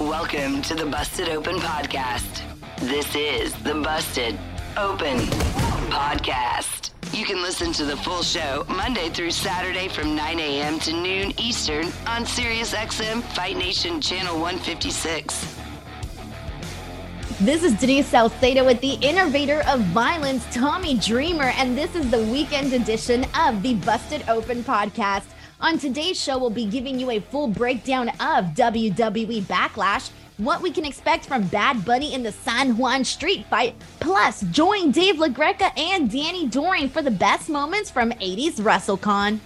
Welcome to the Busted Open Podcast. This is the Busted Open Podcast. You can listen to the full show Monday through Saturday from 9 a.m. to noon Eastern on SiriusXM Fight Nation Channel 156. This is Denise Salcedo with the innovator of violence, Tommy Dreamer, and this is the weekend edition of the Busted Open podcast. On today's show, we'll be giving you a full breakdown of WWE Backlash, what we can expect from Bad Bunny in the San Juan street fight, plus join Dave LaGreca and Danny Doring for the best moments from 80s WrestleCon.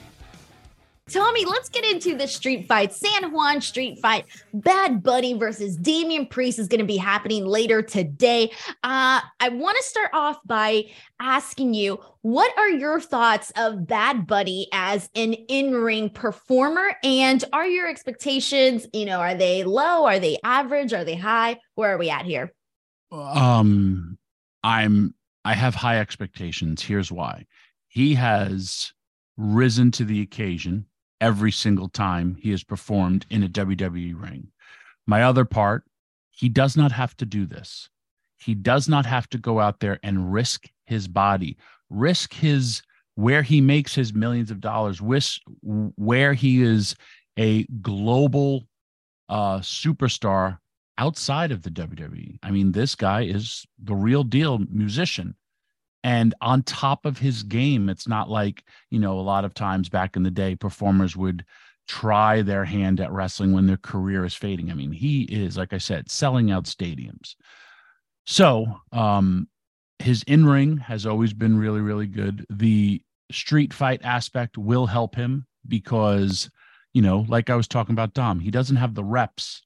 Tommy, let's get into the street fight. San Juan street fight. Bad Bunny versus Damian Priest is going to be happening later today. Uh, I want to start off by asking you what are your thoughts of Bad Bunny as an in ring performer? And are your expectations, you know, are they low? Are they average? Are they high? Where are we at here? Um, I'm, I have high expectations. Here's why he has risen to the occasion every single time he has performed in a WWE ring. My other part, he does not have to do this. He does not have to go out there and risk his body, risk his where he makes his millions of dollars, risk where he is a global uh, superstar outside of the WWE. I mean, this guy is the real deal musician and on top of his game it's not like you know a lot of times back in the day performers would try their hand at wrestling when their career is fading. I mean he is like i said selling out stadiums. So um his in-ring has always been really really good. The street fight aspect will help him because you know like i was talking about dom he doesn't have the reps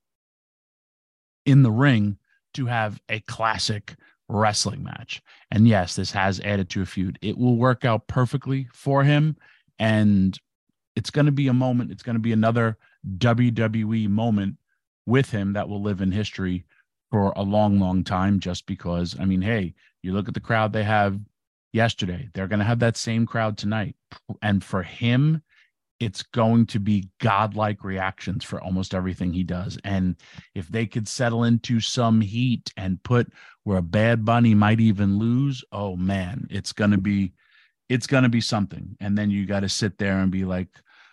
in the ring to have a classic wrestling match. And yes, this has added to a feud. It will work out perfectly for him. And it's going to be a moment, it's going to be another WWE moment with him that will live in history for a long, long time. Just because, I mean, hey, you look at the crowd they have yesterday, they're going to have that same crowd tonight. And for him, it's going to be godlike reactions for almost everything he does. And if they could settle into some heat and put where a bad bunny might even lose, oh man, it's gonna be it's gonna be something. And then you got to sit there and be like,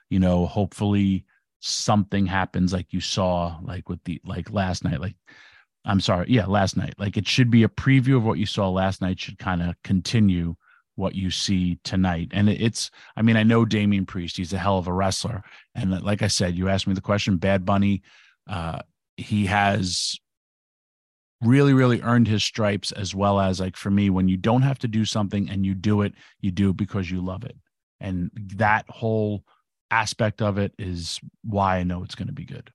you know, hopefully something happens like you saw like with the like last night. Like I'm sorry, yeah, last night. Like it should be a preview of what you saw last night, should kind of continue what you see tonight. And it's, I mean, I know Damian Priest, he's a hell of a wrestler. And like I said, you asked me the question, Bad Bunny, uh, he has really, really earned his stripes as well as like for me, when you don't have to do something and you do it, you do it because you love it. And that whole aspect of it is why I know it's going to be good.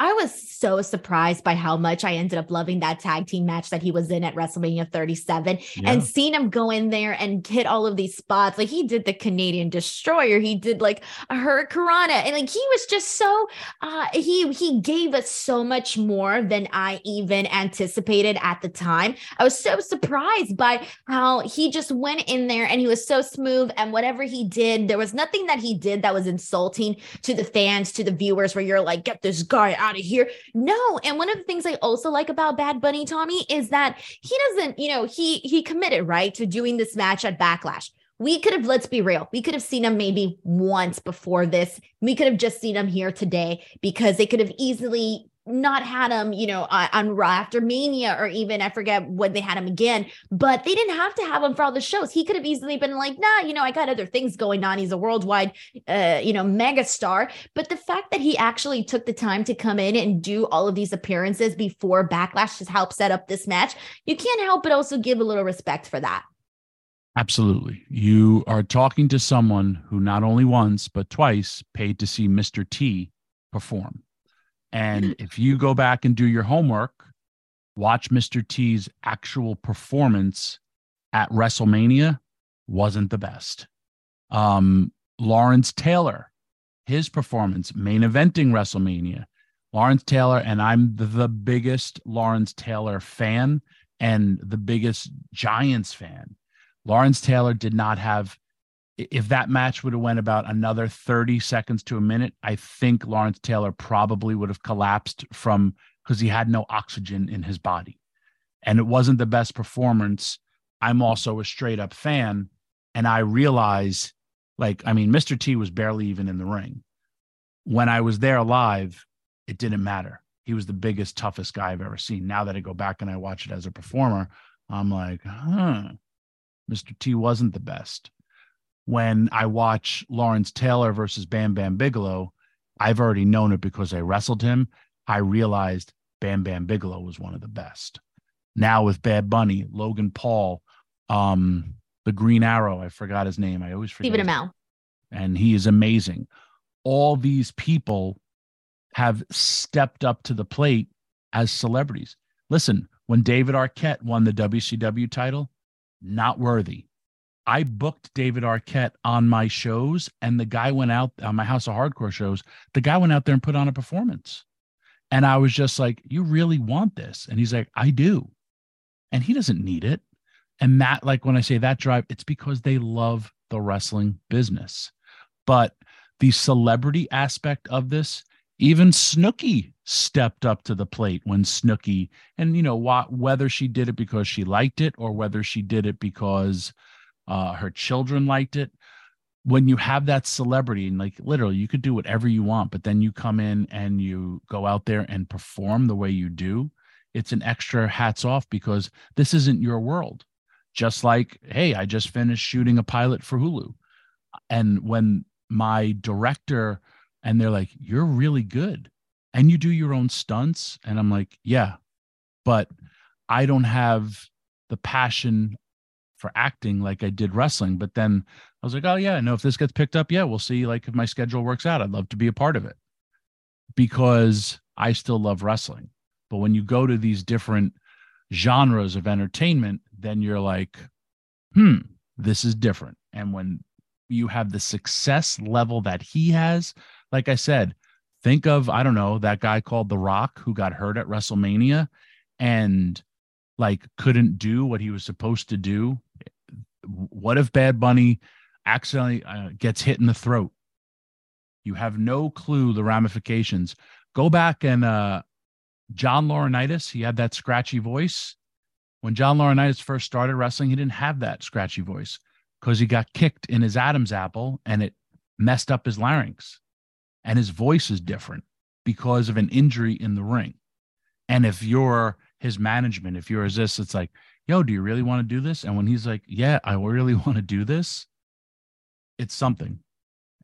I was so surprised by how much I ended up loving that tag team match that he was in at WrestleMania 37 yeah. and seeing him go in there and hit all of these spots. Like he did the Canadian Destroyer, he did like a Hurricanrana, and like he was just so uh he he gave us so much more than I even anticipated at the time. I was so surprised by how he just went in there and he was so smooth and whatever he did, there was nothing that he did that was insulting to the fans, to the viewers where you're like, get this guy out of here. No. And one of the things I also like about Bad Bunny Tommy is that he doesn't, you know, he he committed right to doing this match at Backlash we could have, let's be real, we could have seen him maybe once before this. We could have just seen him here today because they could have easily not had him, you know, on Raw after Mania, or even I forget when they had him again, but they didn't have to have him for all the shows. He could have easily been like, nah, you know, I got other things going on. He's a worldwide, uh, you know, megastar. But the fact that he actually took the time to come in and do all of these appearances before Backlash to help set up this match, you can't help but also give a little respect for that. Absolutely. You are talking to someone who not only once, but twice paid to see Mr. T perform. And if you go back and do your homework, watch Mr. T's actual performance at WrestleMania wasn't the best. Um, Lawrence Taylor, his performance, main eventing WrestleMania. Lawrence Taylor, and I'm the biggest Lawrence Taylor fan and the biggest Giants fan. Lawrence Taylor did not have if that match would have went about another 30 seconds to a minute, I think Lawrence Taylor probably would have collapsed from because he had no oxygen in his body. And it wasn't the best performance. I'm also a straight up fan. And I realize, like, I mean, Mr. T was barely even in the ring. When I was there live, it didn't matter. He was the biggest, toughest guy I've ever seen. Now that I go back and I watch it as a performer, I'm like, huh, Mr. T wasn't the best when I watch Lawrence Taylor versus Bam Bam Bigelow, I've already known it because I wrestled him. I realized Bam Bam Bigelow was one of the best. Now with Bad Bunny, Logan Paul, um, the Green Arrow, I forgot his name. I always forget. Stephen Amell. And he is amazing. All these people have stepped up to the plate as celebrities. Listen, when David Arquette won the WCW title, not worthy. I booked David Arquette on my shows, and the guy went out on my House of Hardcore shows. The guy went out there and put on a performance. And I was just like, You really want this? And he's like, I do. And he doesn't need it. And that, like, when I say that drive, it's because they love the wrestling business. But the celebrity aspect of this, even Snooki stepped up to the plate when Snooki, and you know, what, whether she did it because she liked it or whether she did it because, uh, her children liked it. When you have that celebrity, and like literally, you could do whatever you want, but then you come in and you go out there and perform the way you do, it's an extra hats off because this isn't your world. Just like, hey, I just finished shooting a pilot for Hulu. And when my director and they're like, you're really good and you do your own stunts. And I'm like, yeah, but I don't have the passion for acting like I did wrestling. But then I was like, oh yeah, no, if this gets picked up, yeah, we'll see. Like if my schedule works out, I'd love to be a part of it because I still love wrestling. But when you go to these different genres of entertainment, then you're like, hmm, this is different. And when you have the success level that he has, like I said, think of, I don't know, that guy called The Rock who got hurt at WrestleMania and like couldn't do what he was supposed to do what if Bad Bunny accidentally uh, gets hit in the throat? You have no clue the ramifications. Go back and uh, John Laurinaitis, he had that scratchy voice. When John Laurinaitis first started wrestling, he didn't have that scratchy voice because he got kicked in his Adam's apple and it messed up his larynx. And his voice is different because of an injury in the ring. And if you're his management, if you're as this, it's like, yo, do you really want to do this? And when he's like, yeah, I really want to do this, it's something.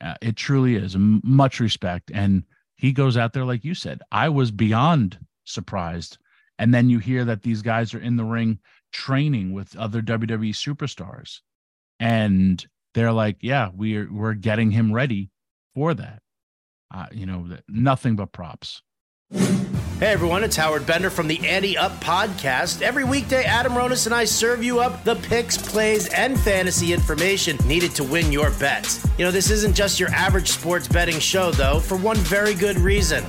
Uh, it truly is. M- much respect. And he goes out there, like you said, I was beyond surprised. And then you hear that these guys are in the ring training with other WWE superstars. And they're like, yeah, we're, we're getting him ready for that. Uh, you know, nothing but props. Hey everyone, it's Howard Bender from the Ante Up Podcast. Every weekday, Adam Ronis and I serve you up the picks, plays, and fantasy information needed to win your bets. You know, this isn't just your average sports betting show, though, for one very good reason.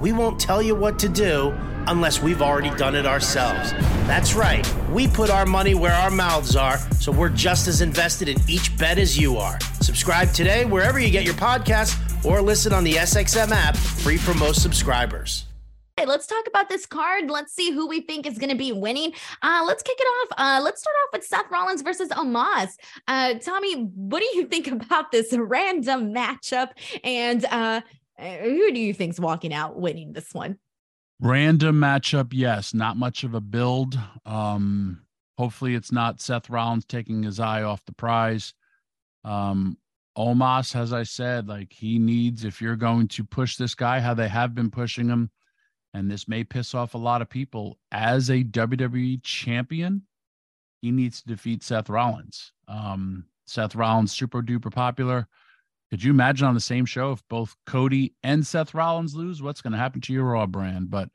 We won't tell you what to do unless we've already done it ourselves. That's right, we put our money where our mouths are, so we're just as invested in each bet as you are. Subscribe today wherever you get your podcasts or listen on the SXM app, free for most subscribers. Hey, let's talk about this card. Let's see who we think is going to be winning. Uh, let's kick it off. Uh, let's start off with Seth Rollins versus Omos. Uh, Tommy, what do you think about this random matchup? And uh, who do you think's walking out winning this one? Random matchup, yes. Not much of a build. Um, hopefully, it's not Seth Rollins taking his eye off the prize. Um, Omos, as I said, like he needs, if you're going to push this guy, how they have been pushing him, and this may piss off a lot of people, as a WWE champion, he needs to defeat Seth Rollins. Um, Seth Rollins, super duper popular. Could you imagine on the same show if both Cody and Seth Rollins lose? What's going to happen to your Raw brand? But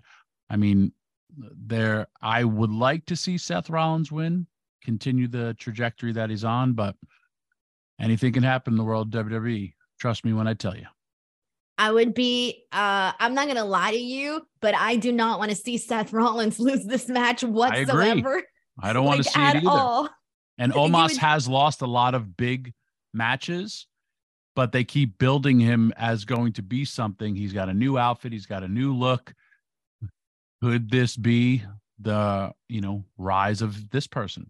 I mean, there, I would like to see Seth Rollins win, continue the trajectory that he's on, but anything can happen in the world WWE. Trust me when I tell you. I would be uh I'm not gonna lie to you, but I do not want to see Seth Rollins lose this match whatsoever. I, I don't want to see it either. All. And Omos would... has lost a lot of big matches, but they keep building him as going to be something. He's got a new outfit, he's got a new look. Could this be the, you know, rise of this person?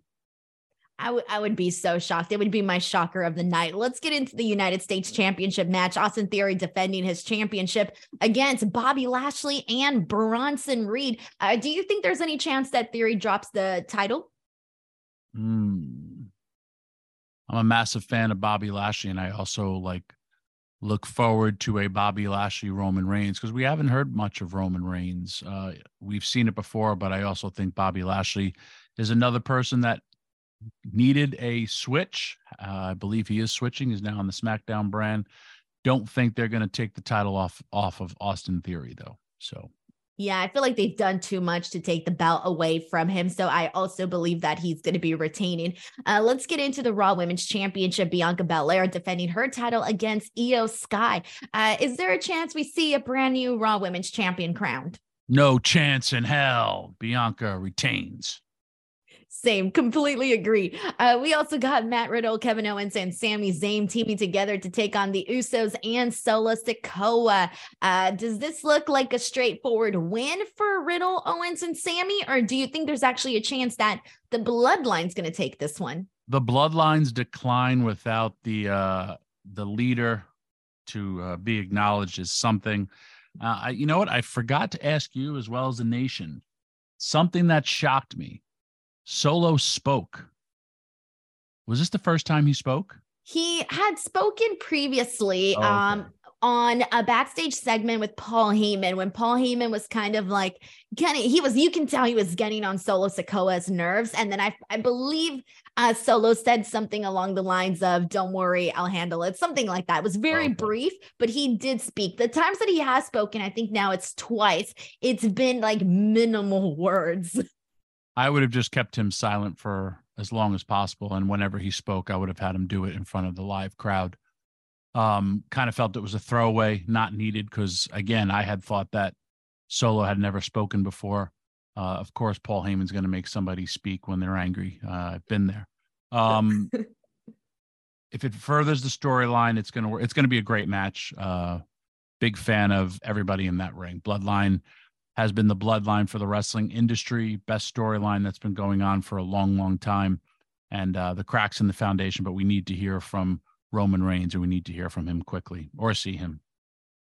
I would I would be so shocked. It would be my shocker of the night. Let's get into the United States Championship match. Austin Theory defending his championship against Bobby Lashley and Bronson Reed. Uh, do you think there's any chance that Theory drops the title? Mm. I'm a massive fan of Bobby Lashley, and I also like look forward to a Bobby Lashley Roman Reigns because we haven't heard much of Roman Reigns. Uh, we've seen it before, but I also think Bobby Lashley is another person that needed a switch. Uh, I believe he is switching. He's now on the SmackDown brand. Don't think they're going to take the title off off of Austin Theory though. So yeah, I feel like they've done too much to take the belt away from him. So I also believe that he's going to be retaining. Uh, let's get into the Raw Women's Championship. Bianca Belair defending her title against Iyo Sky. Uh, is there a chance we see a brand new Raw Women's Champion crowned? No chance in hell. Bianca retains. Same, completely agree. Uh, we also got Matt Riddle, Kevin Owens, and Sami Zayn teaming together to take on the Usos and Solo Sikoa. Uh, does this look like a straightforward win for Riddle, Owens, and Sami, or do you think there's actually a chance that the Bloodline's going to take this one? The Bloodlines decline without the uh, the leader to uh, be acknowledged as something. Uh, I, you know what? I forgot to ask you as well as the nation something that shocked me Solo spoke. Was this the first time he spoke? He had spoken previously oh, okay. um, on a backstage segment with Paul Heyman when Paul Heyman was kind of like getting, he was, you can tell he was getting on Solo Sikoa's nerves. And then I, I believe uh, Solo said something along the lines of, don't worry, I'll handle it. Something like that. It was very okay. brief, but he did speak. The times that he has spoken, I think now it's twice. It's been like minimal words. I would have just kept him silent for as long as possible. And whenever he spoke, I would have had him do it in front of the live crowd. Um, kind of felt it was a throwaway, not needed, because again, I had thought that Solo had never spoken before. Uh, of course, Paul Heyman's going to make somebody speak when they're angry. Uh, I've been there. Um, if it furthers the storyline, it's going to work. It's going to be a great match. Uh, big fan of everybody in that ring. Bloodline has been the bloodline for the wrestling industry, best storyline that's been going on for a long, long time. And uh, the cracks in the foundation, but we need to hear from Roman Reigns, and we need to hear from him quickly or see him.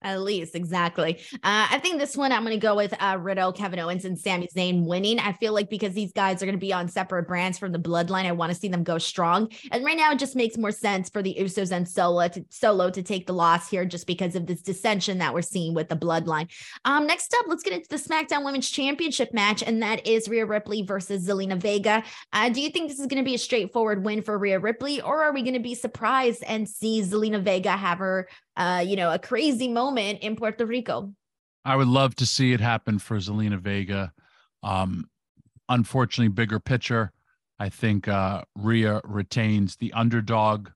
At least, exactly. Uh, I think this one I'm going to go with uh, Riddle, Kevin Owens, and Sami Zayn winning. I feel like because these guys are going to be on separate brands from the bloodline, I want to see them go strong. And right now, it just makes more sense for the Usos and Solo to, Solo to take the loss here just because of this dissension that we're seeing with the bloodline. Um, next up, let's get into the SmackDown Women's Championship match, and that is Rhea Ripley versus Zelina Vega. Uh, do you think this is going to be a straightforward win for Rhea Ripley, or are we going to be surprised and see Zelina Vega have her uh, you know, a crazy moment in Puerto Rico. I would love to see it happen for Zelina Vega. Um, unfortunately, bigger picture. I think uh, Rhea retains the underdog.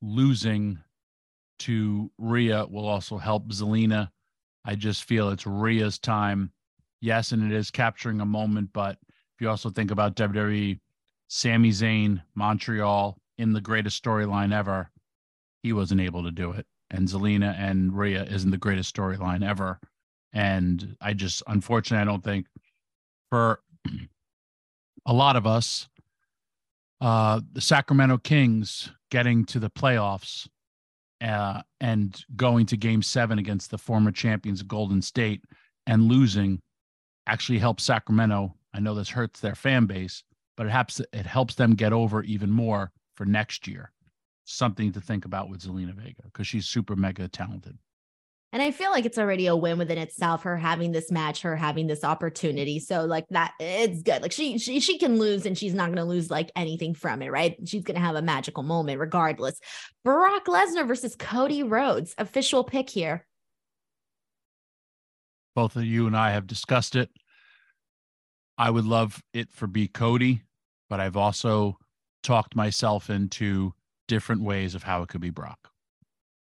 Losing to Rhea will also help Zelina. I just feel it's Rhea's time. Yes, and it is capturing a moment, but if you also think about WWE, Sami Zayn, Montreal in the greatest storyline ever, he wasn't able to do it and Zelina and Rhea isn't the greatest storyline ever. And I just, unfortunately, I don't think for a lot of us, uh, the Sacramento Kings getting to the playoffs uh, and going to game seven against the former champions Golden State and losing actually helps Sacramento. I know this hurts their fan base, but it helps it helps them get over even more for next year. Something to think about with Zelina Vega because she's super mega talented. And I feel like it's already a win within itself, her having this match, her having this opportunity. So like that, it's good. Like she she she can lose and she's not gonna lose like anything from it, right? She's gonna have a magical moment regardless. Brock Lesnar versus Cody Rhodes, official pick here. Both of you and I have discussed it. I would love it for B Cody, but I've also talked myself into different ways of how it could be Brock.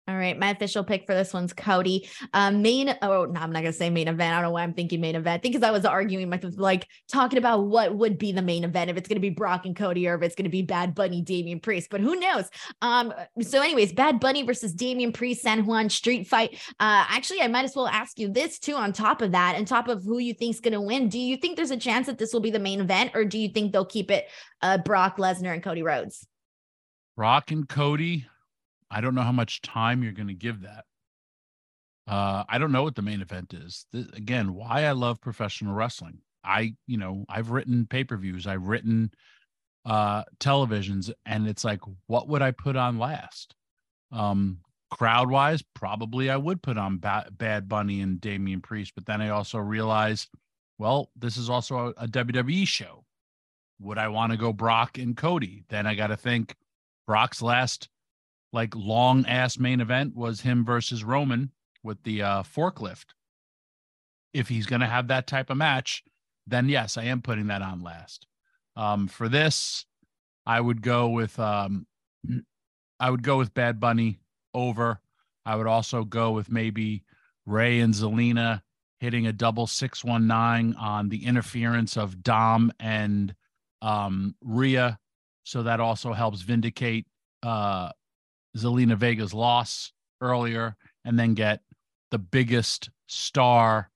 All right, my official pick for this one's Cody. Um, main. Oh, no, I'm not gonna say main event. I don't know why I'm thinking main event. Think because I was arguing like talking about what would be the main event if it's gonna be Brock and Cody or if it's gonna be Bad Bunny, Damian Priest. But who knows? Um. So, anyways, Bad Bunny versus Damian Priest, San Juan street fight. Uh, actually, I might as well ask you this too. On top of that, on top of who you think's gonna win, do you think there's a chance that this will be the main event, or do you think they'll keep it uh Brock Lesnar and Cody Rhodes? Brock and Cody I don't know how much time you're going to give that. Uh, I don't know what the main event is. This, again, why I love professional wrestling. I, you know, I've written pay per views, I've written uh, televisions, and it's like, what would I put on last? Um, crowd wise, probably I would put on ba- Bad Bunny and Damian Priest, but then I also realized, well, this is also a, a WWE show. Would I want to go Brock and Cody? Then I got to think Brock's last like long ass main event was him versus Roman with the uh, forklift. If he's going to have that type of match, then yes, I am putting that on last. Um, for this, I would go with um, I would go with Bad Bunny over. I would also go with maybe Rey and Zelina hitting a double six one nine on the interference of Dom and um, Rhea, so that also helps vindicate uh, Zelina Vega's loss earlier, and then get the biggest star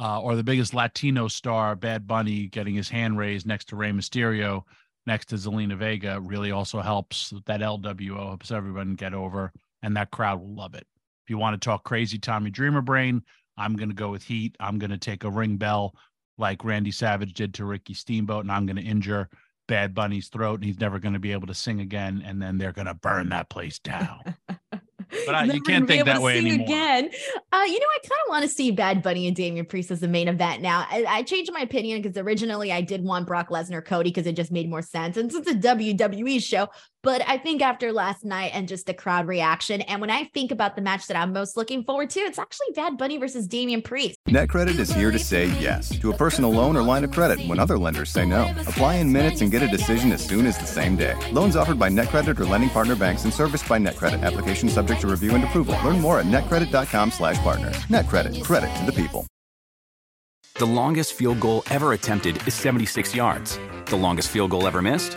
uh, or the biggest Latino star, Bad Bunny, getting his hand raised next to Rey Mysterio, next to Zelina Vega, really also helps that LWO, helps everyone get over, and that crowd will love it. If you want to talk crazy Tommy Dreamer brain, I'm going to go with Heat. I'm going to take a ring bell like Randy Savage did to Ricky Steamboat, and I'm going to injure Bad Bunny's throat and he's never going to be able to sing again. And then they're going to burn that place down. But I, you can't think that way anymore. Again, uh, you know, I kind of want to see Bad Bunny and Damian Priest as the main event now. I, I changed my opinion because originally I did want Brock Lesnar Cody because it just made more sense, and since it's a WWE show, but I think after last night and just the crowd reaction, and when I think about the match that I'm most looking forward to, it's actually Bad Bunny versus Damian Priest. NetCredit is here to say yes to a personal loan or line of credit when other lenders say no. Apply in minutes and get a decision as soon as the same day. Loans offered by NetCredit or lending partner banks and serviced by NetCredit. Application subject to review and approval. Learn more at netcredit.com/partner. NetCredit. Credit to the people. The longest field goal ever attempted is 76 yards. The longest field goal ever missed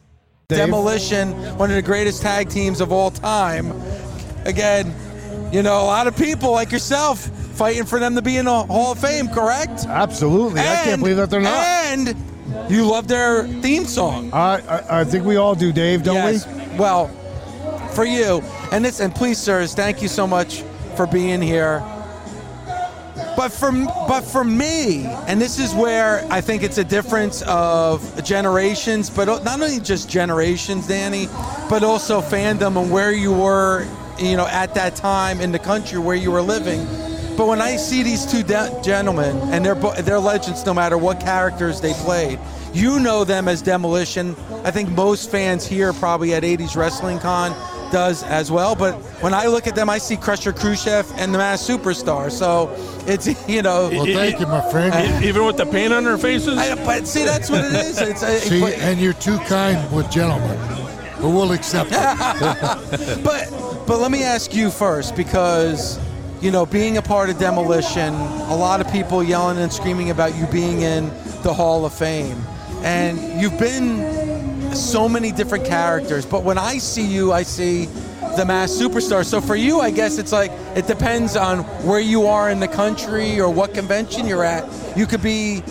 Demolition, one of the greatest tag teams of all time. Again, you know, a lot of people like yourself fighting for them to be in the Hall of Fame, correct? Absolutely. I can't believe that they're not. And you love their theme song. I, I, I think we all do, Dave, don't yes. we? Well, for you, and this, and please, sirs, thank you so much for being here. But for but for me, and this is where I think it's a difference of generations, but not only just generations, Danny, but also fandom and where you were, you know, at that time in the country where you were living. But when I see these two de- gentlemen, and they're they're legends, no matter what characters they played, you know them as Demolition. I think most fans here probably at 80s Wrestling Con does as well. But when I look at them, I see Krusher Khruschev and the Masked Superstar. So it's you know. Well, thank you, my friend. Even with the paint on their faces. I, but see, that's what it is. It's a, See, but, and you're too kind with gentlemen, but we'll accept it. but but let me ask you first because you know being a part of demolition a lot of people yelling and screaming about you being in the hall of fame and you've been so many different characters but when i see you i see the Masked Superstar so for you i guess it's like it depends on where you are in the country or what convention you're at you could be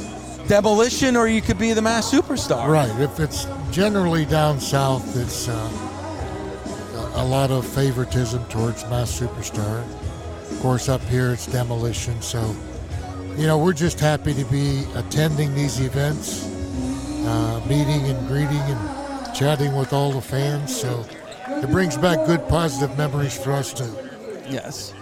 demolition or you could be the Masked Superstar Right. If it's generally down south, it's uh, a lot of favoritism towards Masked Superstar. Of course, up here it's Demolition. So, you know, we're just happy to be attending these events, uh, meeting and greeting and chatting with all the fans. So it brings back good, positive memories for us too. Yes.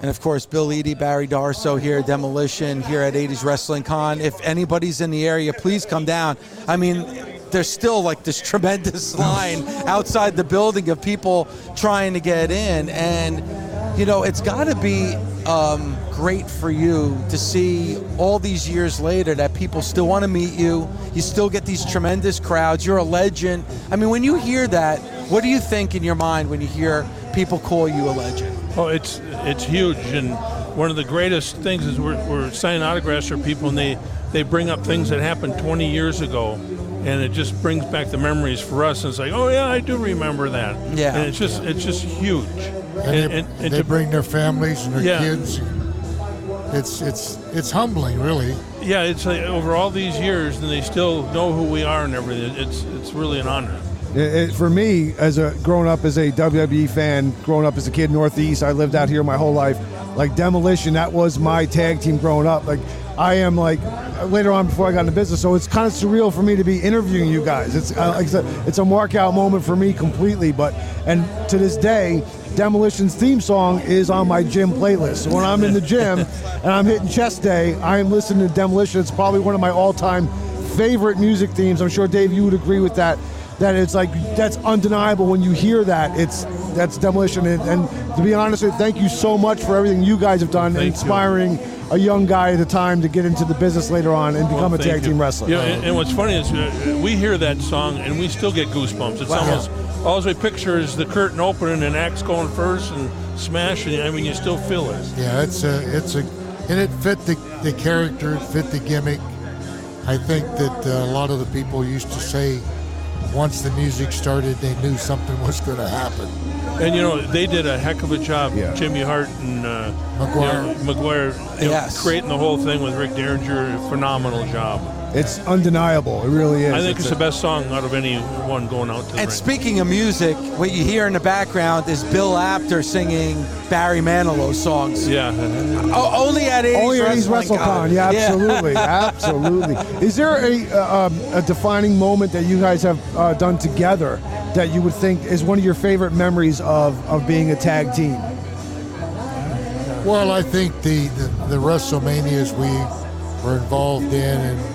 And of course, Bill Eadie, Barry Darsow here, Demolition here at 80s Wrestling Con. If anybody's in the area, please come down. I mean, there's still like this tremendous line outside the building of people trying to get in. And, you know, it's got to be um, great for you to see all these years later that people still want to meet you. You still get these tremendous crowds. You're a legend. I mean, when you hear that, what do you think in your mind when you hear people call you a legend? Oh, it's it's huge, and one of the greatest things is we're, we're signing autographs for people, and they they bring up things that happened 20 years ago, and it just brings back the memories for us. And it's like, oh yeah, I do remember that. Yeah. and it's just it's just huge. And, they, they to- bring their families and their Yeah. kids. It's it's it's humbling, really. yeah, it's like over all these years, and they still know who we are and everything. It's it's really an honor. It, it- for me, as a growing up as a WWE fan, growing up as a kid Northeast, I lived out here my whole life. Like Demolition, that was my tag team growing up. Like I am like later on before I got into business, so it's kind of surreal for me to be interviewing you guys. It's uh, like I said, it's a mark out moment for me completely. But and to this day, Demolition's theme song is on my gym playlist. So when I'm in the gym and I'm hitting chest day, I am listening to Demolition. It's probably one of my all-time favorite music themes. I'm sure Dave, you would agree with that. That it's like that's undeniable when you hear that. It's that's demolition. And, and to be honest with you, thank you so much for everything you guys have done, Thank you. inspiring a young guy at the time to get into the business later on and become Well, a tag you. team wrestler. Yeah, and, and what's funny is uh, we hear that song and we still get goosebumps. It's Wow. almost all we picture is the curtain opening and Axe going first and smashing. I mean, you still feel it. Yeah, it's a, it's a, and it fit the, the character, it fit the gimmick. I think that uh, a lot of the people used to say, once the music started, they knew something was going to happen. And you know they did a heck of a job, Jimmy Hart and uh, Maguire. you know, Maguire, you know, Yes. creating the whole thing with Rick Derringer. Phenomenal job. It's undeniable. It really is. I think it's, a- the best song out of any one going out to And ring. speaking of music, what you hear in the background is Bill Apter singing Barry Manilow songs. Yeah. Oh, only at 80s Only at East Wrestling WrestleCon. Yeah, absolutely, absolutely. Is there a, uh, um, a defining moment that you guys have uh, done together that you would think is one of your favorite memories of, of being a tag team? Well, I think the, the, the WrestleManias we were involved in, and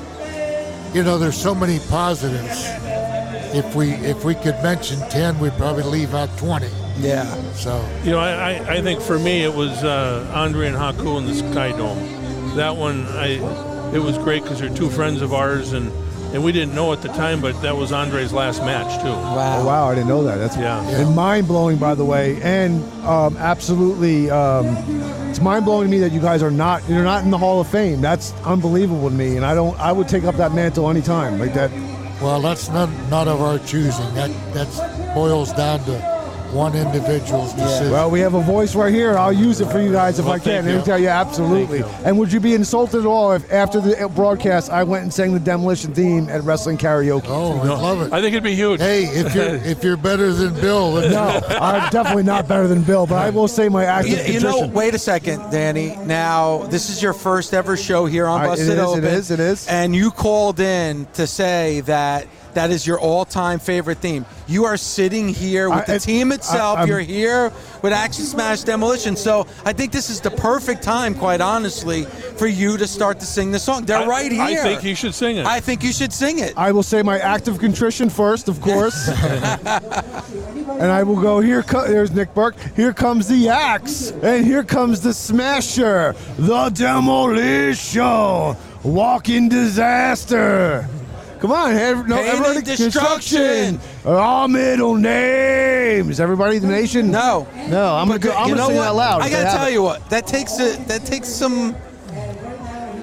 you know, there's so many positives. If we if we could mention ten, we'd probably leave out twenty. Yeah. So You know, I, I, I think for me it was uh, Andre and Haku in the Sky Dome. That one, I it was great because they're two friends of ours, and, and we didn't know at the time, but that was Andre's last match too. Wow. Oh, wow, I didn't know that. That's Yeah. and mind blowing, by the way, and um, absolutely, um, it's mind blowing to me that you guys are not you're not in the Hall of Fame. That's unbelievable to me, and I don't I would take up that mantle anytime like that. Well, that's not not of our choosing. That that boils down to one individual's decision. Well, we have a voice right here. I'll use it for you guys if Well, I can. thank Let me you. tell you, absolutely. And would you be insulted at all if after the broadcast I went and sang the demolition theme at wrestling karaoke? Oh, I love it. I think it'd be huge. Hey, if you're if you're better than Bill, then No, I'm definitely not better than Bill, but I will say my active You, you know, wait a second, Danny. Now, this is your first ever show here on I- it Busted is, it Open. is, it is. And you called in to say that that is your all-time favorite theme. You are sitting here with I- the it- team itself. I- You're here with Action Smash Demolition. So I think this is the perfect time, quite honestly, for you to start to sing the song. They're I- right here. I think you should sing it. I think you should sing it. I will say my act of contrition first, of course. and I will go, here co- there's Nick Burke. Here comes the axe. And here comes the smasher. The demolition. Walking disaster. Come on, ev- no, Pain and everybody. destruction. All middle names. Everybody, in the nation. No, no. I'm gonna go. I'm gonna know sing what? that loud. I if gotta tell you what. That takes a that takes some.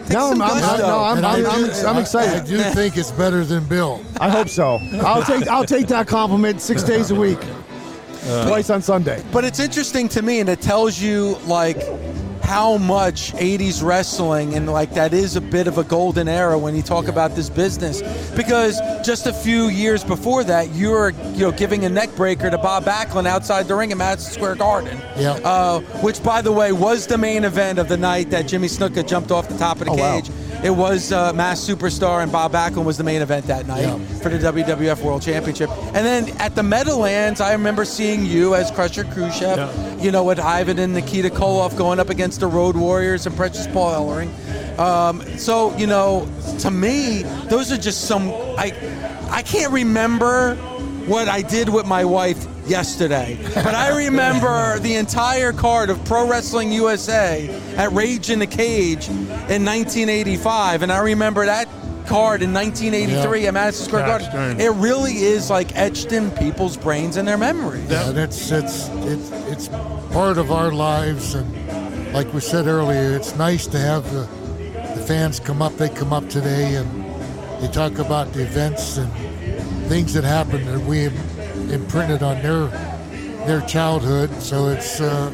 Takes No, some I'm- I'm- no, I'm- And I I'm- do- I'm- I'm excited. I do think it's better than Bill. I hope so. I'll take I'll take that compliment six days a week, uh, twice on Sunday. But it's interesting to me, and it tells you like how much 80s wrestling and like that is a bit of a golden era when you talk about this business because just a few years before that you were you know giving a neck breaker to Bob Backlund outside the ring at Madison Square Garden Yeah. uh, which by the way was the main event of the night that Jimmy Snuka jumped off the top of the Oh, wow. It was uh, Masked Superstar and Bob Backlund was the main event that night Yeah. for the WWF World Championship. And then at the Meadowlands, I remember seeing you as Krusher Khruschev, Yeah. you know, with Ivan and Nikita Koloff going up against the Road Warriors and Precious Paul Ellering. Um, so, you know, to me, those are just some. I, I can't remember what I did with my wife yesterday, but I remember the entire card of Pro Wrestling USA at Rage in the Cage in 1985, and I remember that card in 1983 Yeah. at Madison Square Garden. It really is like etched in people's brains and their memories. Yeah, and it's it's it's it's part of our lives, and like we said earlier, it's nice to have the the fans come up. They come up today and they talk about the events and things that happened that we have imprinted on their their childhood. So it's uh,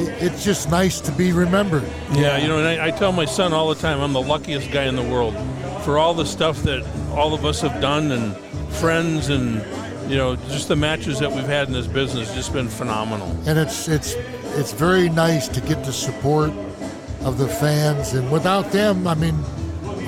it- it's just nice to be remembered. Yeah, you know, and I, I tell my son all the time, I'm the luckiest guy in the world for all the stuff that all of us have done and friends and you know just the matches that we've had in this business just been phenomenal. and it's it's it's very nice to get the support of the fans and without them i mean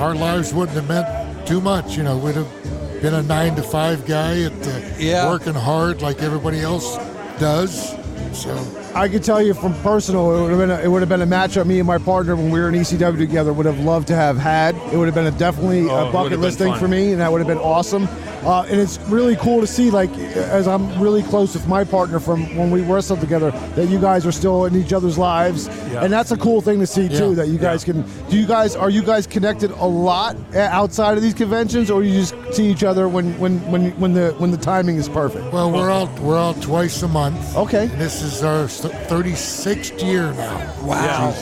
our lives wouldn't have meant too much you know we'd have been a nine to five guy at uh, Yeah. working hard like everybody else does so I could tell you from personal, it would have been a, it would have been a matchup me and my partner when we were in ECW together would have loved to have had. It would have been a definitely Oh, a bucket list thing fun. for me, and that would have been awesome. Uh, and it's really cool to see, like, as I'm really close with my partner from when we wrestled together, that you guys are still in each other's lives, Yeah. and that's a cool thing to see too. Yeah. That you guys can. Do you guys are you guys connected a lot uh, outside of these conventions, or you just see each other when when when when the when the timing is perfect? Well, we're all we're all twice a month. Okay. And this is our 36th year now. Yeah.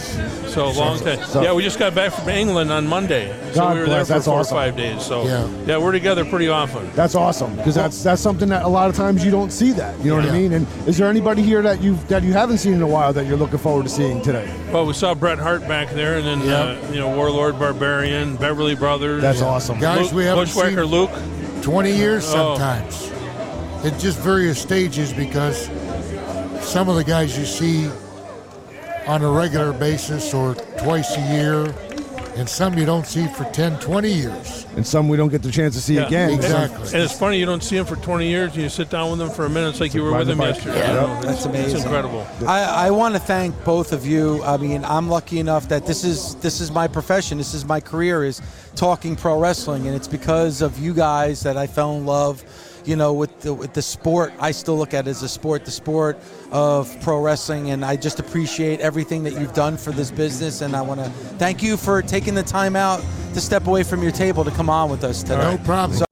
So a long time. So- yeah, we just got back from England on Monday. So we were there for that's four awesome. or five days. So Yeah. yeah, we're together pretty often. That's awesome because that's that's something that a lot of times you don't see that. You know what I Yeah. mean? And is there anybody here that you that you haven't seen in a while that you're looking forward to seeing today? Well, we saw Bret Hart back there, and then Yeah. uh, you know Warlord Barbarian, Beverly Brothers. That's awesome. Guys, Luke, we haven't Bushwhacker seen Luke. 20 years Oh. sometimes. At just various stages because some of the guys you see on a regular basis or twice a year, and some you don't see for 10, 20 years. And some we don't get the chance to see Yeah. again. Exactly. And it's funny you don't see them for 20 years, and you sit down with them for a minute. It's like you were with them bike. yesterday. Yeah. You know, That's it's, amazing. It's incredible. I, I want to thank both of you. I mean, I'm lucky enough that this is this is my profession. This is my career is talking pro wrestling, and it's because of you guys that I fell in love. You know, with the with the sport, I still look at it as a sport, the sport of pro wrestling, and I just appreciate everything that you've done for this business. And I want to thank you for taking the time out to step away from your table to come on with us today. No problem. Hey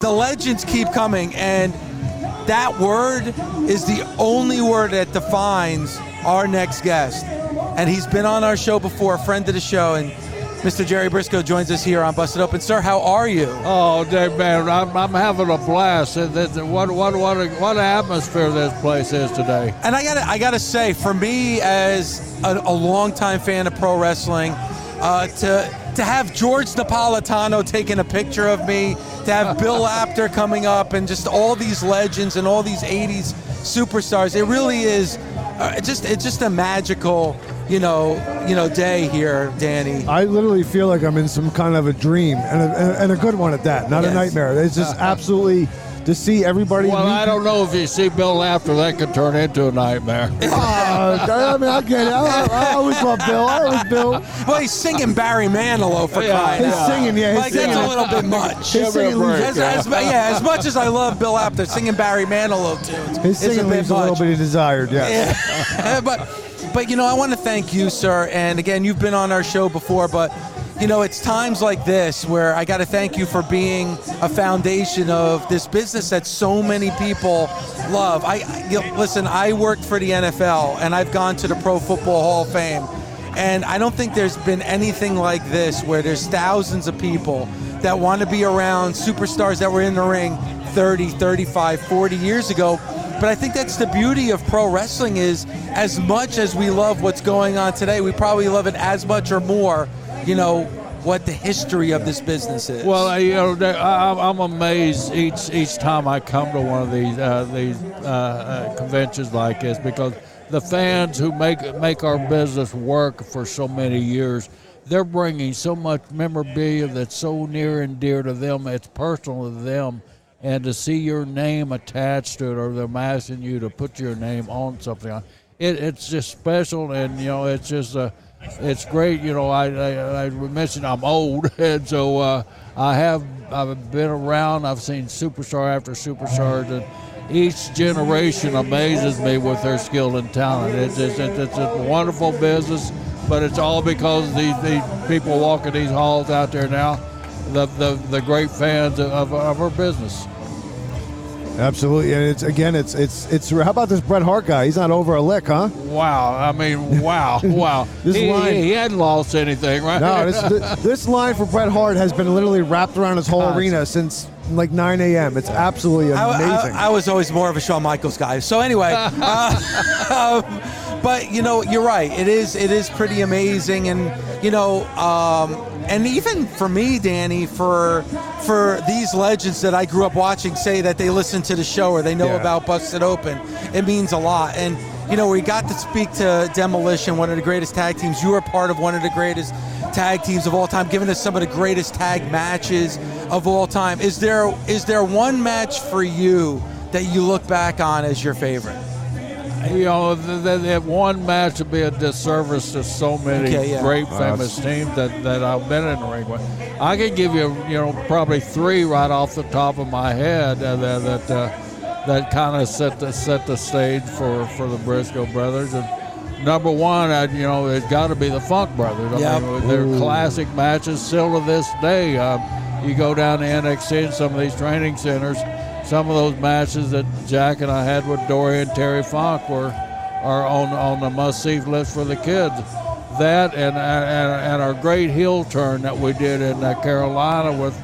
The legends keep coming, and that word is the only word that defines our next guest. And he's been on our show before, a friend of the show, and Mr. Jerry Brisco joins us here on Busted Open. Sir, how are you? Oh, man, I'm, I'm having a blast. What, what, what, a, what an atmosphere this place is today. And I gotta, I gotta say, for me as a, a longtime fan of pro wrestling, uh, to to have George Napolitano taking a picture of me, to have Bill Apter coming up, and just all these legends and all these '80s superstars, it really is. Uh, it's just, it's just a magical, you know, you know, day here, Danny. I literally feel like I'm in some kind of a dream, and a, and a good one at that, not Yes. a nightmare. It's just absolutely to see everybody. Well, meet I don't know if you see Bill Apter that could turn into a nightmare. Uh, I mean, I get it. I, I always love Bill. I always Bill. Well, he's singing Barry Manilow for Yeah, crying His out singing, yeah, his Like singing. that's a little bit much. His singing break, leaves, As, as, yeah, as much as I love Bill Apter singing Barry Manilow tunes, his it's singing a bit leaves a little bit of desired. Yes. Yeah. but but you know, I want to thank you, sir. And again, you've been on our show before, but you know, it's times like this where I got to thank you for being a foundation of this business that so many people love. I, you know, listen. I worked for the NFL, and I've gone to the Pro Football Hall of Fame, and I don't think there's been anything like this where there's thousands of people that want to be around superstars that were in the ring 30, 35, 40 years ago. But I think that's the beauty of pro wrestling is as much as we love what's going on today, we probably love it as much or more, you know, what the history of this business is. Well, I- you know, I, I'm- I'm amazed each each time I come to one of these uh, these uh, uh, conventions like this because the fans who make make our business work for so many years, they're bringing so much memorabilia that's so near and dear to them. It's personal to them, and to see your name attached to it, or them asking you to put your name on something, it, it's just special, and you know, it's just a it's great. You know, I, I, I mentioned I'm old, and so uh, I have I've been around. I've seen superstar after superstar, and each generation amazes me with their skill and talent. It's it's, it's, a wonderful business, but it's all because these, these people walking these halls out there now, the the, the great fans of, of our business. Absolutely, and it's again, it's it's it's. How about this Bret Hart guy? He's not over a lick, huh? Wow! I mean, wow, wow. This he, line- he, he hadn't lost anything, right? No, this, this this line for Bret Hart has been literally wrapped around his whole arena since like 9 a.m. It's absolutely I, amazing. I- I was always more of a Shawn Michaels guy. So anyway, uh, um, but you know, you're right. It is it is pretty amazing, and you know, um, and even for me, Danny, for for these legends that I grew up watching say that they listen to the show or they know Yeah. about Busted Open, it means a lot. And you know, we got to speak to Demolition, one of the greatest tag teams. You are part of one of the greatest tag teams of all time, giving us some of the greatest tag matches of all time. Is there is there one match for you that you look back on as your favorite? You know, th- th- that one match would be a disservice to so many Okay, yeah. great, Uh, famous teams that, that I've been in the ring with. I can give you, you know, probably three right off the top of my head uh, that that, uh, that kind of set the set the stage for, for the Brisco brothers. And number one, I, you know, it's got to be the Funk brothers. I Yep. mean, they're Ooh. classic matches still to this day. Um, you go down to NXT and some of these training centers, some of those matches that Jack and I had with Dory and Terry Funk were are on on the must see list for the kids. That and, and and our great heel turn that we did in uh, Carolina with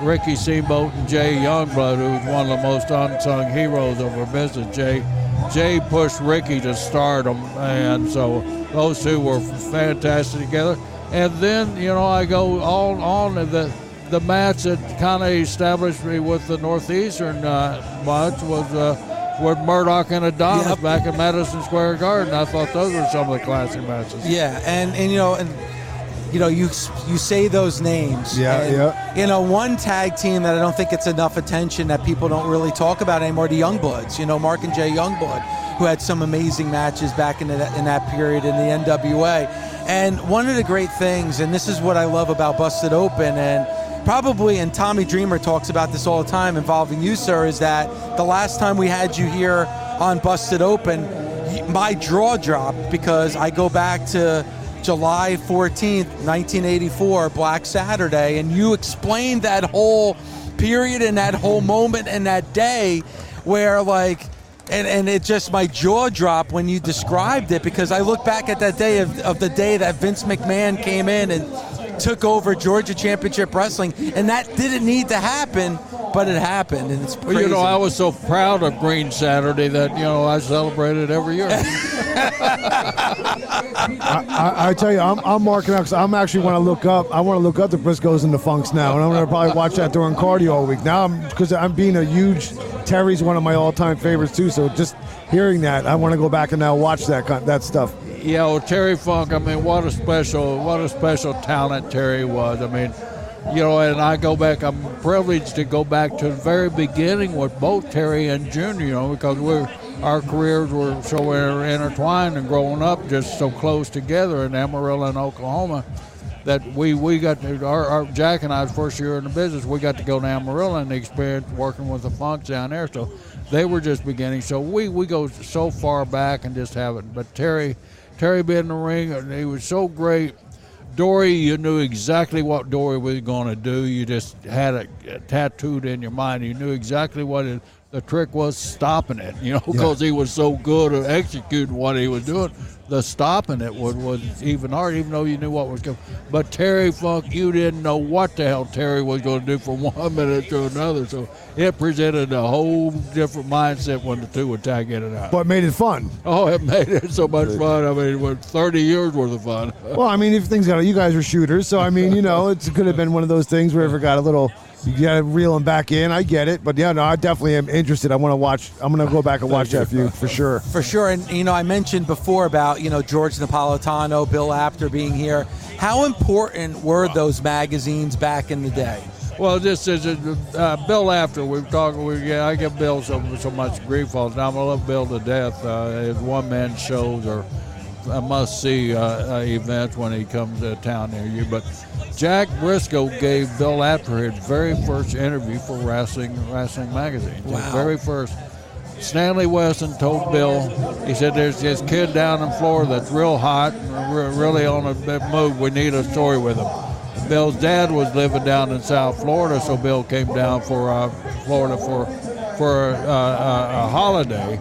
Ricky Steamboat and Jay Youngblood, who's one of the most unsung heroes of our business. Jay Jay pushed Ricky to stardom, and so those two were fantastic together. And then you know I go on on the the match that kind of established me with the Northeastern uh, much was uh, with Murdoch and Adonis Yep. back at Madison Square Garden. I thought those were some of the classic matches. Yeah, and and you know, and you know, you you say those names. Yeah, and, yeah. You know, one tag team that I don't think gets enough attention that people don't really talk about anymore. The Youngbloods. You know, Mark and Jay Youngblood, who had some amazing matches back in that in that period in the NWA. And one of the great things, and this is what I love about Busted Open, and probably, and Tommy Dreamer talks about this all the time involving you, sir, is that the last time we had you here on Busted Open, my draw dropped because I go back to July 14th, 1984, Black Saturday, and you explained that whole period and that whole moment and that day where, like, and, and it just my jaw dropped when you described it because I look back at that day of, of the day that Vince McMahon came in and took over Georgia Championship Wrestling, and that didn't need to happen, but it happened, and it's Well, you know, I was so proud of Green Saturday that you know I celebrated every year. I, I, I tell you, I'm, I'm marking out because I'm actually want to look up. I want to look up the Briscos and the Funks now, and I'm going to probably watch that during cardio all week. Now, I'm because I'm being a huge. Terry's one of my all-time favorites too. So just hearing that, I want to go back and now watch that that stuff. Yeah, Terry Funk. I mean, what a special, what a special talent Terry was. I mean, you know, and I go back. I'm privileged to go back to the very beginning with both Terry and Junior. You know, because we're our careers were so intertwined and growing up just so close together in Amarillo and Oklahoma that we, we got to our, our Jack and I's first year in the business we got to go to Amarillo and experience working with the Funks down there so they were just beginning so we, we go so far back and just have it but Terry Terry being in the ring and he was so great. Dory you knew exactly what Dory was going to do. You just had it tattooed in your mind. You knew exactly what it, the trick was stopping it you know because he was so good at executing what he was doing the stopping it was, was even hard, even though you knew what was coming. But Terry Funk, you didn't know what the hell Terry was going to do from one minute to another. So it presented a whole different mindset when the two would tag in and out. But it made it fun. oh, it made it so much fun. I mean, it was 30 years worth of fun. Well, I mean, if things got you guys were shooters, so I mean, you know, it could have been one of those things where if it got a little. You got to reel them back in. I get it, but yeah, no, I definitely am interested. I want to watch. I'm going to go back and watch that feud for sure. For sure, and you know, I mentioned before about you know George Napolitano, Bill Apter being here. How important were those magazines back in the day? Well, this is uh, Bill. After we've talked, we, yeah, I give Bill so so much grief all the time. I love Bill to death. Uh, his one man shows are a must see uh, uh, events when he comes to town near you. But Jack Brisco gave Bill Apter his very first interview for Wrestling Wrestling Magazine. His Wow. very first. Stanley Weston told Bill, he said, "There's this kid down in Florida that's real hot, and re- really on a big move. We need a story with him." Bill's dad was living down in South Florida, so Bill came down for uh, Florida for for uh, a, a holiday.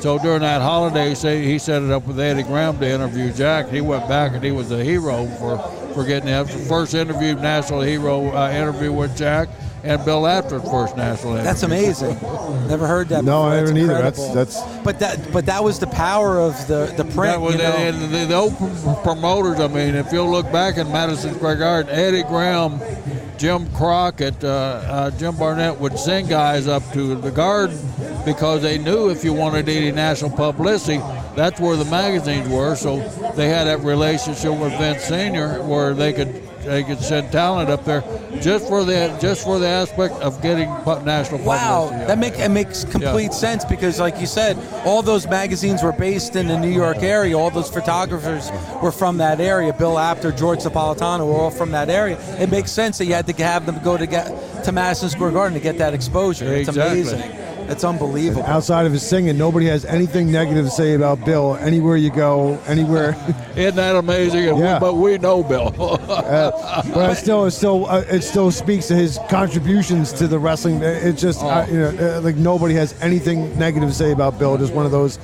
So during that holiday, say he set it up with Eddie Graham to interview Jack. He went back and he was a hero for for getting that first interview, national hero uh, interview with Jack. and Bill Apter's first national. Interview. That's amazing. Never heard that. No, before. I That's haven't either. That's- that's- But that but that was the power of the the print. That was, you know? and the, the open promoters. I mean, if you'll look back in Madison Square Garden, Eddie Graham, Jim Crockett, uh, uh, Jim Barnett would send guys up to the Garden because they knew if you wanted any national publicity, that's where the magazines were. So they had that relationship with Vince Senior where they could they could send talent up there just for the just for the aspect of getting national Wow, publicity. that make it makes complete sense because, like you said, all those magazines were based in the New York area. All those photographers were from that area. Bill Apter, George Napolitano were all from that area. It makes sense that you had to have them go to get to Madison Square Garden to get that exposure. It's Exactly. amazing. It's unbelievable. Outside of his singing, nobody has anything negative to say about Bill. Anywhere you go, anywhere. Isn't that amazing? And we- Yeah. but we know Bill. Uh, but it still, it still, uh, it still speaks to his contributions to the wrestling. It's just, uh, you know, uh, like nobody has anything negative to say about Bill. Just one of those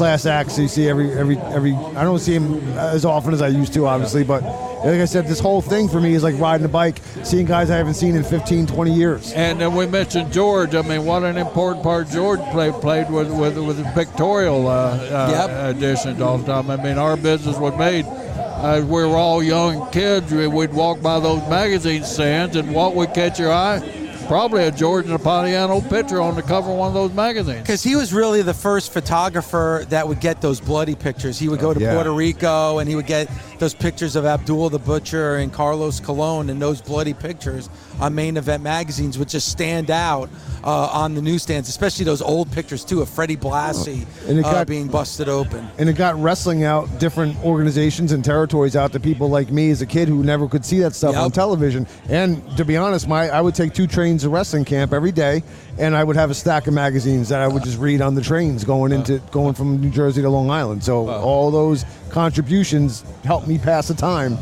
class acts you see every, every, every. I don't see him as often as I used to, obviously, but like I said, this whole thing for me is like riding a bike, seeing guys I haven't seen in 15, 20 years. And then we mentioned George. I mean, what an important part George played played with with with the pictorial uh, uh, additions all the time. I mean, our business was made. As we were all young kids, we'd walk by those magazine stands, and what would catch your eye? Probably a George Napolitano picture on the cover of one of those magazines. Because he was really the first photographer that would get those bloody pictures. He would go to Yeah. Puerto Rico and he would get those pictures of Abdul the Butcher and Carlos Colon and those bloody pictures on main event magazines would just stand out uh, on the newsstands, especially those old pictures too of Freddie Blassie And it uh, being busted open. and it got wrestling out different organizations and territories out to people like me as a kid who never could see that stuff on television. And to be honest, my I would take two trains to wrestling camp every day, and I would have a stack of magazines that I would just read on the trains going into going from New Jersey to Long Island. So all those contributions helped me pass the time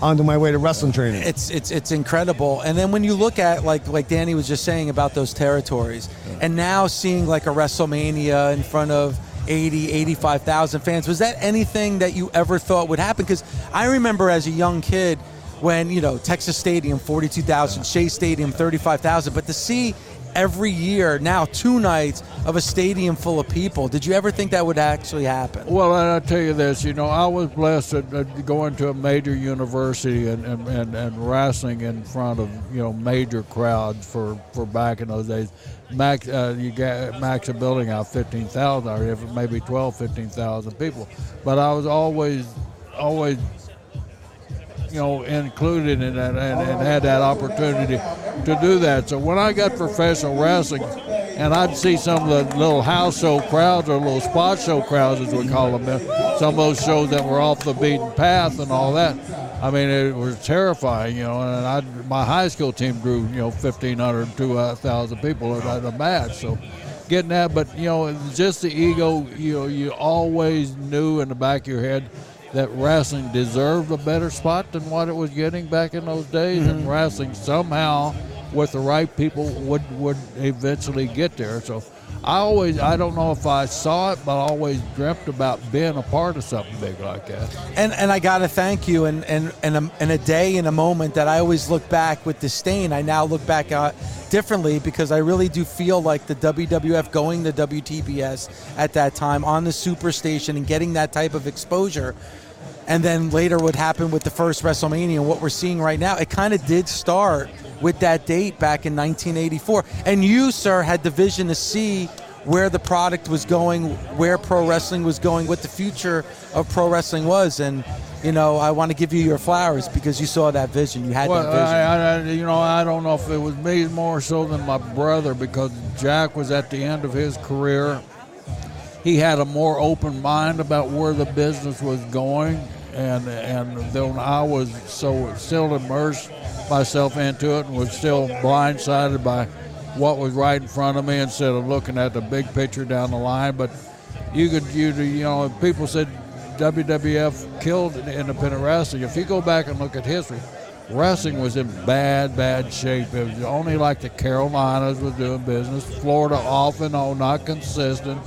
onto my way to wrestling training. It's it's it's incredible. And then when you look at like like Danny was just saying about those territories, and now seeing like a WrestleMania in front of 80, 85,000 fans, was that anything that you ever thought would happen? Because I remember as a young kid when you know Texas Stadium 42,000, Shea Stadium 35,000, but to see every year now two nights of a stadium full of people, did you ever think that would actually happen? Well, and I tell you this, you know, I was blessed at, going to a major university and, and, and, and wrestling in front of you know major crowds for, for back in those days. Max, uh, you got max a building out fifteen thousand, or if maybe 12, 15,000 people. But I was always, always, you know, included in that and, and had that opportunity to do that. So when I got professional wrestling, and I'd see some of the little house show crowds or little spot show crowds, as we call them, uh, some of those shows that were off the beaten path and all that. I mean, it was terrifying, you know. And I, my high school team drew, you know, 1,500, to 2,000 people at a match. So getting that, but you know, just the ego. You know, you always knew in the back of your head that wrestling deserved a better spot than what it was getting back in those days, and mm-hmm. wrestling somehow, with the right people, would would eventually get there. So. I always, I don't know if I saw it, but I always dreamt about being a part of something big like that. And and I gotta thank you. And and and a, a day and a moment that I always look back with disdain. I now look back at differently because I really do feel like the WWF going to WTBS at that time on the Superstation and getting that type of exposure. And then later, what happened with the first WrestleMania and what we're seeing right now, it kind of did start with that date back in 1984. And you, sir, had the vision to see where the product was going, where pro wrestling was going, what the future of pro wrestling was. And, you know, I want to give you your flowers because you saw that vision. You had Well, that vision. I, I, you know, I don't know if it was me more so than my brother because Jack was at the end of his career. He had a more open mind about where the business was going, and and then I was so still immersed myself into it and was still blindsided by what was right in front of me instead of looking at the big picture down the line. But you could, you you know, people said WWF killed independent wrestling. If you go back and look at history, wrestling was in bad, bad shape. It was only like the Carolinas was doing business. Florida off and on, not consistent.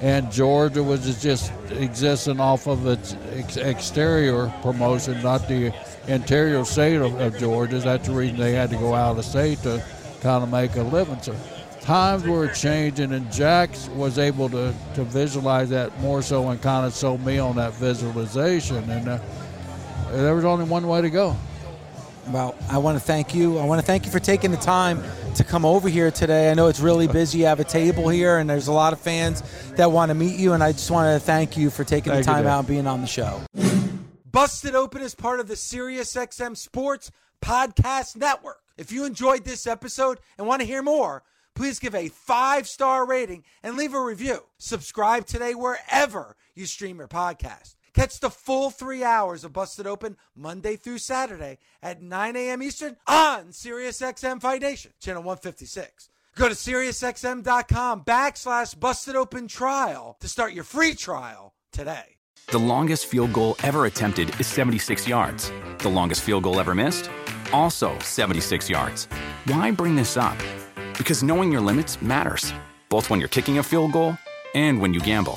And Georgia was just existing off of its ex- exterior promotion, not the interior state of, of Georgia. That's the reason they had to go out of state to kind of make a living. So times were changing, and Jax was able to, to visualize that more so and kind of sold me on that visualization. And uh, there was only one way to go. Well, I want to thank you. I want to thank you for taking the time to come over here today. I know it's really busy. You have a table here, and there's a lot of fans that want to meet you. And I just want to thank you for taking Thank the time out and being on the show. Busted Open is part of the SiriusXM Sports Podcast Network. If you enjoyed this episode and want to hear more, please give a five star rating and leave a review. Subscribe today wherever you stream your podcast. Catch the full three hours of Busted Open Monday through Saturday at 9 a.m. Eastern on SiriusXM Fight Nation, channel 156. Go to SiriusXM.com backslash Busted Open Trial to start your free trial today. The longest field goal ever attempted is 76 yards. The longest field goal ever missed? Also 76 yards. Why bring this up? Because knowing your limits matters, both when you're kicking a field goal and when you gamble.